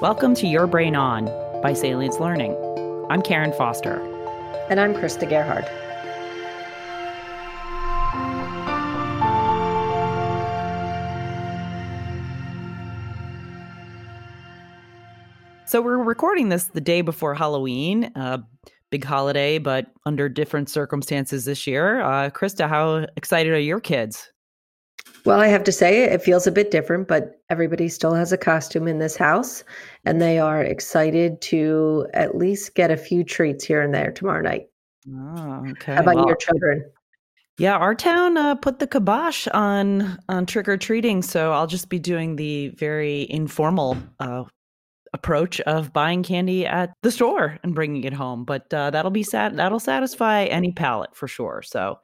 Welcome to Your Brain On by Salience Learning. I'm Karen Foster. And I'm Krista Gerhard. So we're recording this the day before Halloween, a big holiday, but under different circumstances this year. Uh, Krista, how excited are your kids? Well, I have to say it feels a bit different, but everybody still has a costume in this house, and they are excited to at least get a few treats here and there tomorrow night. Oh, okay. How about well, your children? Yeah, our town uh, put the kibosh on on trick or treating, so I'll just be doing the very informal uh, approach of buying candy at the store and bringing it home. But uh, that'll be that'll satisfy any palate for sure. So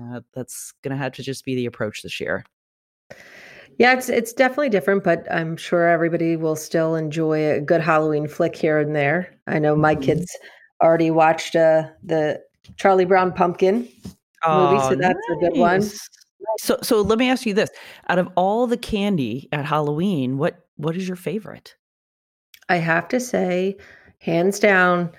uh, that's gonna have to just be the approach this year. Yeah, it's it's definitely different, but I'm sure everybody will still enjoy a good Halloween flick here and there. I know my mm-hmm. kids already watched uh, the Charlie Brown Pumpkin oh, movie, so that's nice. a good one. So so let me ask you this: out of all the candy at Halloween, what what is your favorite? I have to say, hands down,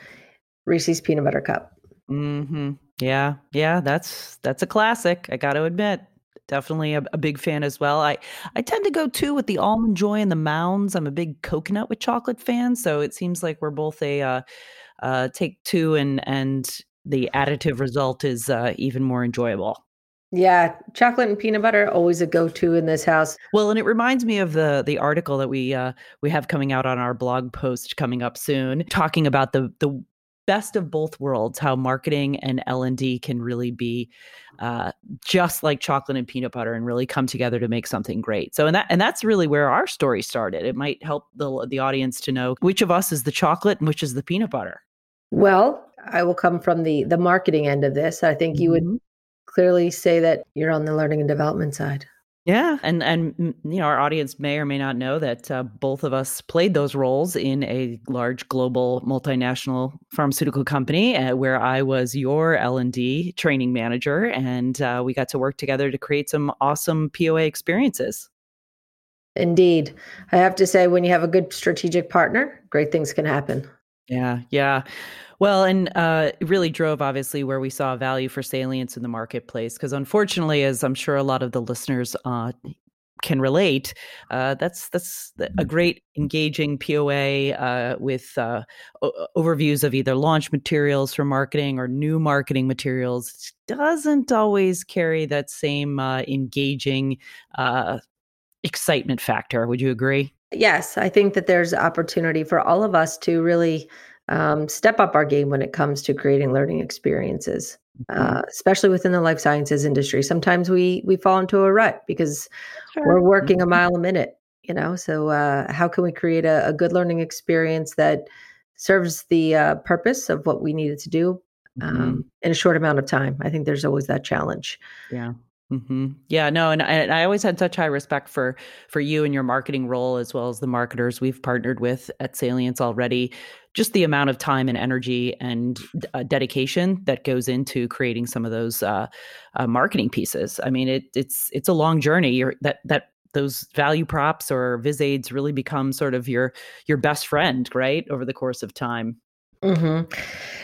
Reese's peanut butter cup. Mm-hmm. Yeah. Yeah. That's that's a classic. I got to admit definitely a, a, big fan as well. I I tend to go too with the almond joy and the mounds. I'm a big coconut with chocolate fan, so it seems like we're both a uh, uh, take two, and and the additive result is uh, even more enjoyable. Yeah, chocolate and peanut butter always a go-to in this house. Well, and it reminds me of the the article that we uh, we have coming out on our blog post coming up soon, talking about the the best of both worlds how marketing and l&d can really be uh, just like chocolate and peanut butter and really come together to make something great. So and that and that's really where our story started. It might help the the audience to know which of us is the chocolate and which is the peanut butter. Well i will come from the the marketing end of this. I think you mm-hmm. would clearly say that you're on the learning and development side yeah, and and you know our audience may or may not know that uh, both of us played those roles in a large global multinational pharmaceutical company, uh, where I was your L and D training manager, and uh, we got to work together to create some awesome POA experiences. Indeed, I have to say, when you have a good strategic partner, great things can happen. Yeah, yeah. Well, and uh, it really drove obviously where we saw value for salience in the marketplace. Because unfortunately, as I'm sure a lot of the listeners uh, can relate, uh, that's that's a great engaging POA uh, with uh, o- overviews of either launch materials for marketing or new marketing materials. Doesn't always carry that same uh, engaging excitement factor. Would you agree? Yes, I think that there's opportunity for all of us to really um, step up our game when it comes to creating learning experiences, mm-hmm. uh, especially within the life sciences industry. Sometimes we we fall into a rut because sure. we're working a mm-hmm. mile a minute. You know, so uh, how can we create a, a, good learning experience that serves the uh, purpose of what we needed to do um, mm-hmm. in a short amount of time? I think there's always that challenge. Yeah. Mm-hmm. Yeah, no, and I, and I always had such high respect for for you and your marketing role, as well as the marketers we've partnered with at Salience already. Just the amount of time and energy and uh, dedication that goes into creating some of those uh, uh, marketing pieces. I mean, it, it's it's a long journey. You're, that that those value props or vis aids really become sort of your your best friend, right, over the course of time. Mm-hmm.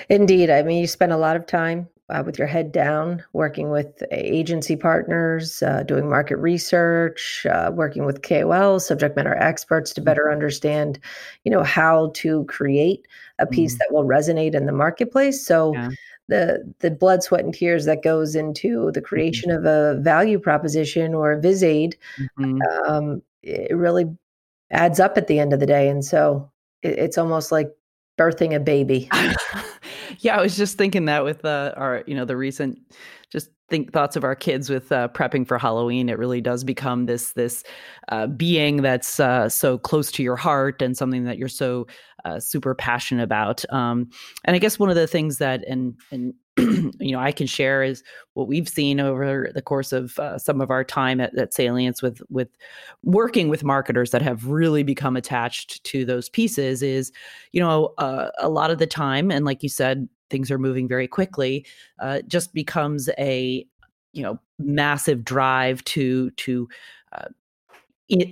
Indeed. I mean, you spend a lot of time uh, with your head down, working with agency partners, uh, doing market research, uh, working with KOLs, subject matter experts to better understand, you know, how to create a piece mm. that will resonate in the marketplace. So yeah. the the blood, sweat, and tears that goes into the mm-hmm. creation mm-hmm. of a value proposition or a vis aid, mm-hmm. um, it really adds up at the end of the day. And so it, it's almost like birthing a baby. yeah, I was just thinking that with uh, our, you know, the recent just think thoughts of our kids with uh, prepping for Halloween. It really does become this this uh, being that's uh, so close to your heart and something that you're so uh, super passionate about. Um, and I guess one of the things that and and you know I can share is what we've seen over the course of uh, some of our time at, at Salience with with working with marketers that have really become attached to those pieces is you know uh, a lot of the time and like you said things are moving very quickly uh, just becomes a you know massive drive to to uh,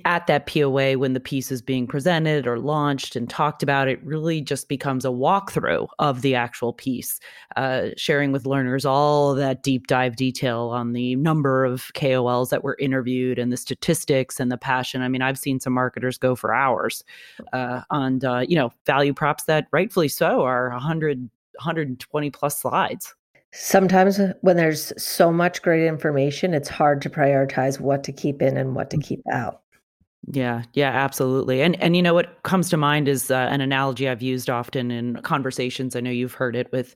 at that POA when the piece is being presented or launched and talked about, it really just becomes a walkthrough of the actual piece, uh, sharing with learners all that deep dive detail on the number of KOLs that were interviewed and the statistics and the passion. I mean, I've seen some marketers go for hours uh, on, uh, you know, value props that rightfully so are 100, 120 plus slides. Sometimes when there's so much great information, it's hard to prioritize what to keep in and what to keep out. Yeah, yeah, absolutely. And and you know what comes to mind is uh, an analogy I've used often in conversations. I know you've heard it with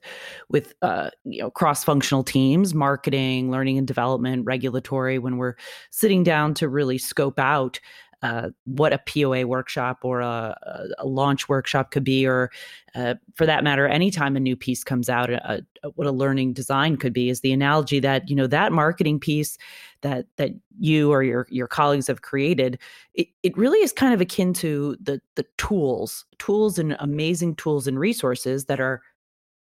with uh, you know cross-functional teams, marketing, learning and development, regulatory when we're sitting down to really scope out uh, what a POA workshop or a, a, launch workshop could be, or uh, for that matter, anytime a new piece comes out, a, a, what a learning design could be, is the analogy that you know that marketing piece that that you or your your colleagues have created, it, it really is kind of akin to the the tools, tools and amazing tools and resources that are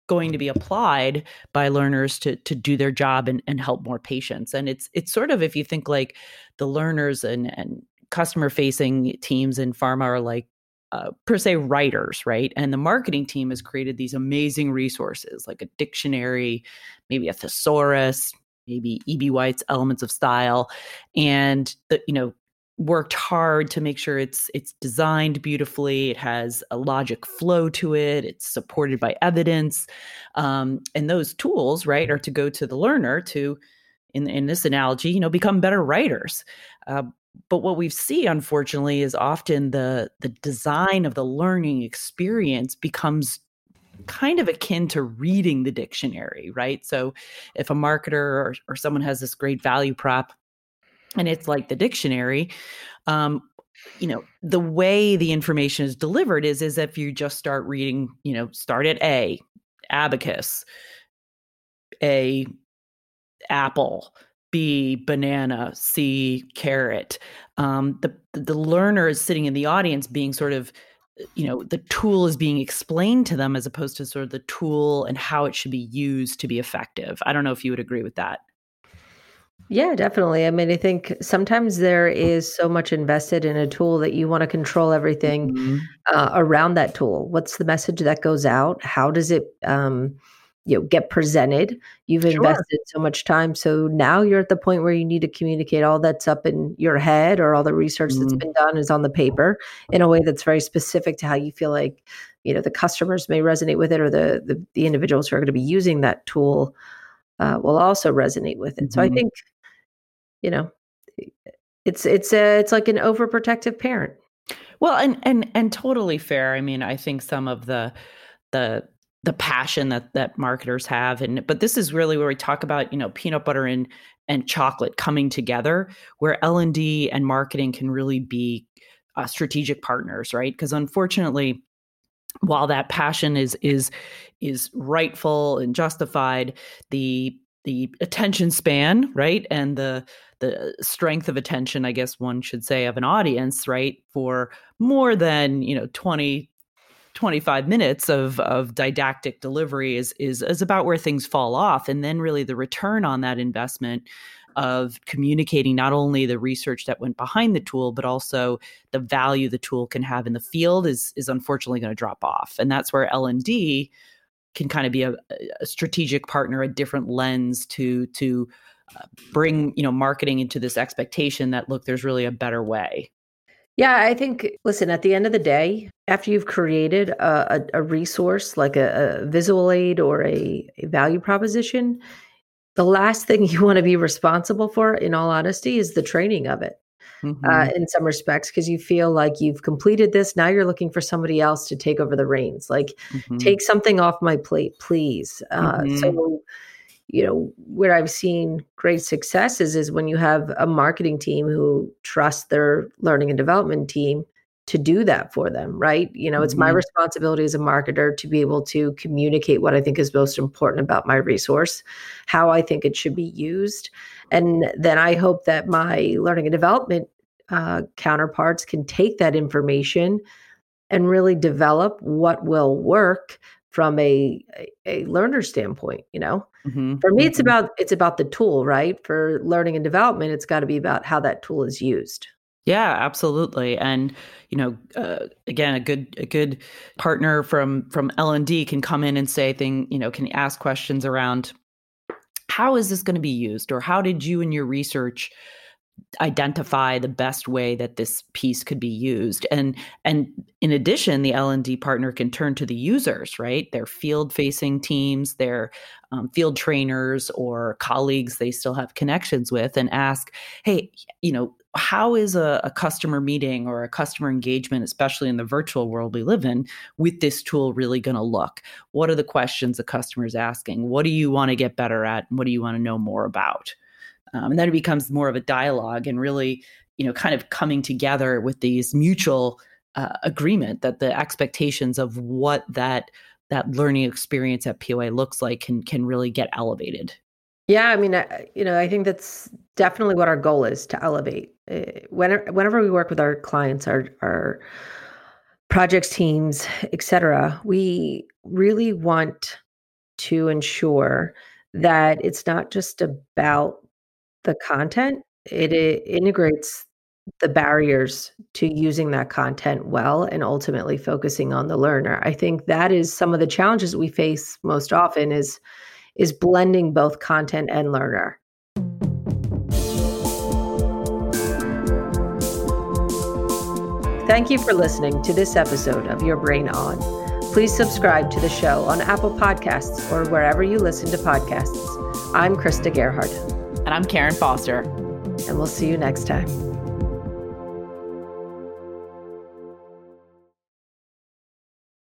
going to be applied by learners to to do their job and, and help more patients. And it's it's sort of if you think like the learners and and customer facing teams in pharma are like uh, per se writers, right? And the marketing team has created these amazing resources like a dictionary, maybe a thesaurus, maybe E.B. White's Elements of Style, and the, you know worked hard to make sure it's it's designed beautifully. It has a logic flow to it. It's supported by evidence, um, and those tools, right, are to go to the learner to in, in this analogy, you know, become better writers. Uh, but what we see unfortunately is often the the design of the learning experience becomes kind of akin to reading the dictionary right? So if a marketer or, or someone has this great value prop and it's like the dictionary um, you know the way the information is delivered is is if you just start reading you know start at a abacus a apple B banana, C carrot. Um, the the learner is sitting in the audience, being sort of, you know, the tool is being explained to them as opposed to sort of the tool and how it should be used to be effective. I don't know if you would agree with that. Yeah, definitely. I mean, I think sometimes there is so much invested in a tool that you want to control everything mm-hmm. uh, around that tool. What's the message that goes out? How does it? Um, you know get presented you've sure. invested so much time so now you're at the point where you need to communicate all that's up in your head or all the research mm-hmm. that's been done is on the paper in a way that's very specific to how you feel like you know the customers may resonate with it or the the, the individuals who are going to be using that tool uh, will also resonate with it mm-hmm. so i mm-hmm. think you know it's it's a, it's like an overprotective parent well and and and totally fair i mean i think some of the the the passion that that marketers have. And but this is really where we talk about you know peanut butter and and chocolate coming together where l&d and marketing can really be uh, strategic partners right? Because unfortunately while that passion is is is rightful and justified the the attention span right? And the the strength of attention i guess one should say of an audience right? For more than you know 20 25 minutes of of didactic delivery is is is about where things fall off. And then really the return on that investment of communicating not only the research that went behind the tool but also the value the tool can have in the field is is unfortunately going to drop off. And that's where L&D can kind of be a, a strategic partner a different lens to to uh, bring you know marketing into this expectation that look there's really a better way yeah, I think, listen, at the end of the day, after you've created a, a, a resource like a, a, visual aid or a, a value proposition, the last thing you want to be responsible for, in all honesty, is the training of it. Uh, mm-hmm. Uh, in some respects, because you feel like you've completed this. Now you're looking for somebody else to take over the reins. Like, mm-hmm. take something off my plate, please. Uh, mm-hmm. So, you know where i've seen great successes is when you have a marketing team who trusts their learning and development team to do that for them right you know mm-hmm. it's my mm-hmm. responsibility as a marketer to be able to communicate what i think is most important about my resource how i think it should be used and then i hope that my learning and development uh, counterparts can take that information and really develop what will work from a, a learner standpoint you know mm-hmm. for me mm-hmm. it's about it's about the tool right for learning and development it's got to be about how that tool is used Yeah, absolutely. And you know, uh, again, a good a good partner from from L and D can come in and say thing, you know, can ask questions around how is this going to be used, or how did you in your research identify the best way that this piece could be used. And and in addition the l&d partner can turn to the users right? Their field facing teams their um, field trainers or colleagues they still have connections with and ask hey you know how is a, a, customer meeting or a customer engagement especially in the virtual world we live in with this tool really going to look? What are the questions the customer is asking? What do you want to get better at? What do you want to know more about um, and then it becomes more of a dialogue and really you know kind of coming together with these mutual uh, agreement that the expectations of what that that learning experience at POA looks like can can really get elevated. Yeah, I mean, I, you know, I think that's definitely what our goal is to elevate. Uh, whenever whenever we work with our clients, our our projects teams, et cetera, we really want to ensure that it's not just about the content, it, it mm-hmm. integrates the barriers to using that content well and ultimately focusing on the learner. I think that is some of the challenges we face most often is is blending both content and learner. Thank you for listening to this episode of Your Brain On. Please subscribe to the show on Apple Podcasts or wherever you listen to podcasts. I'm Krista Gerhardt. And I'm Karen Foster. And we'll see you next time.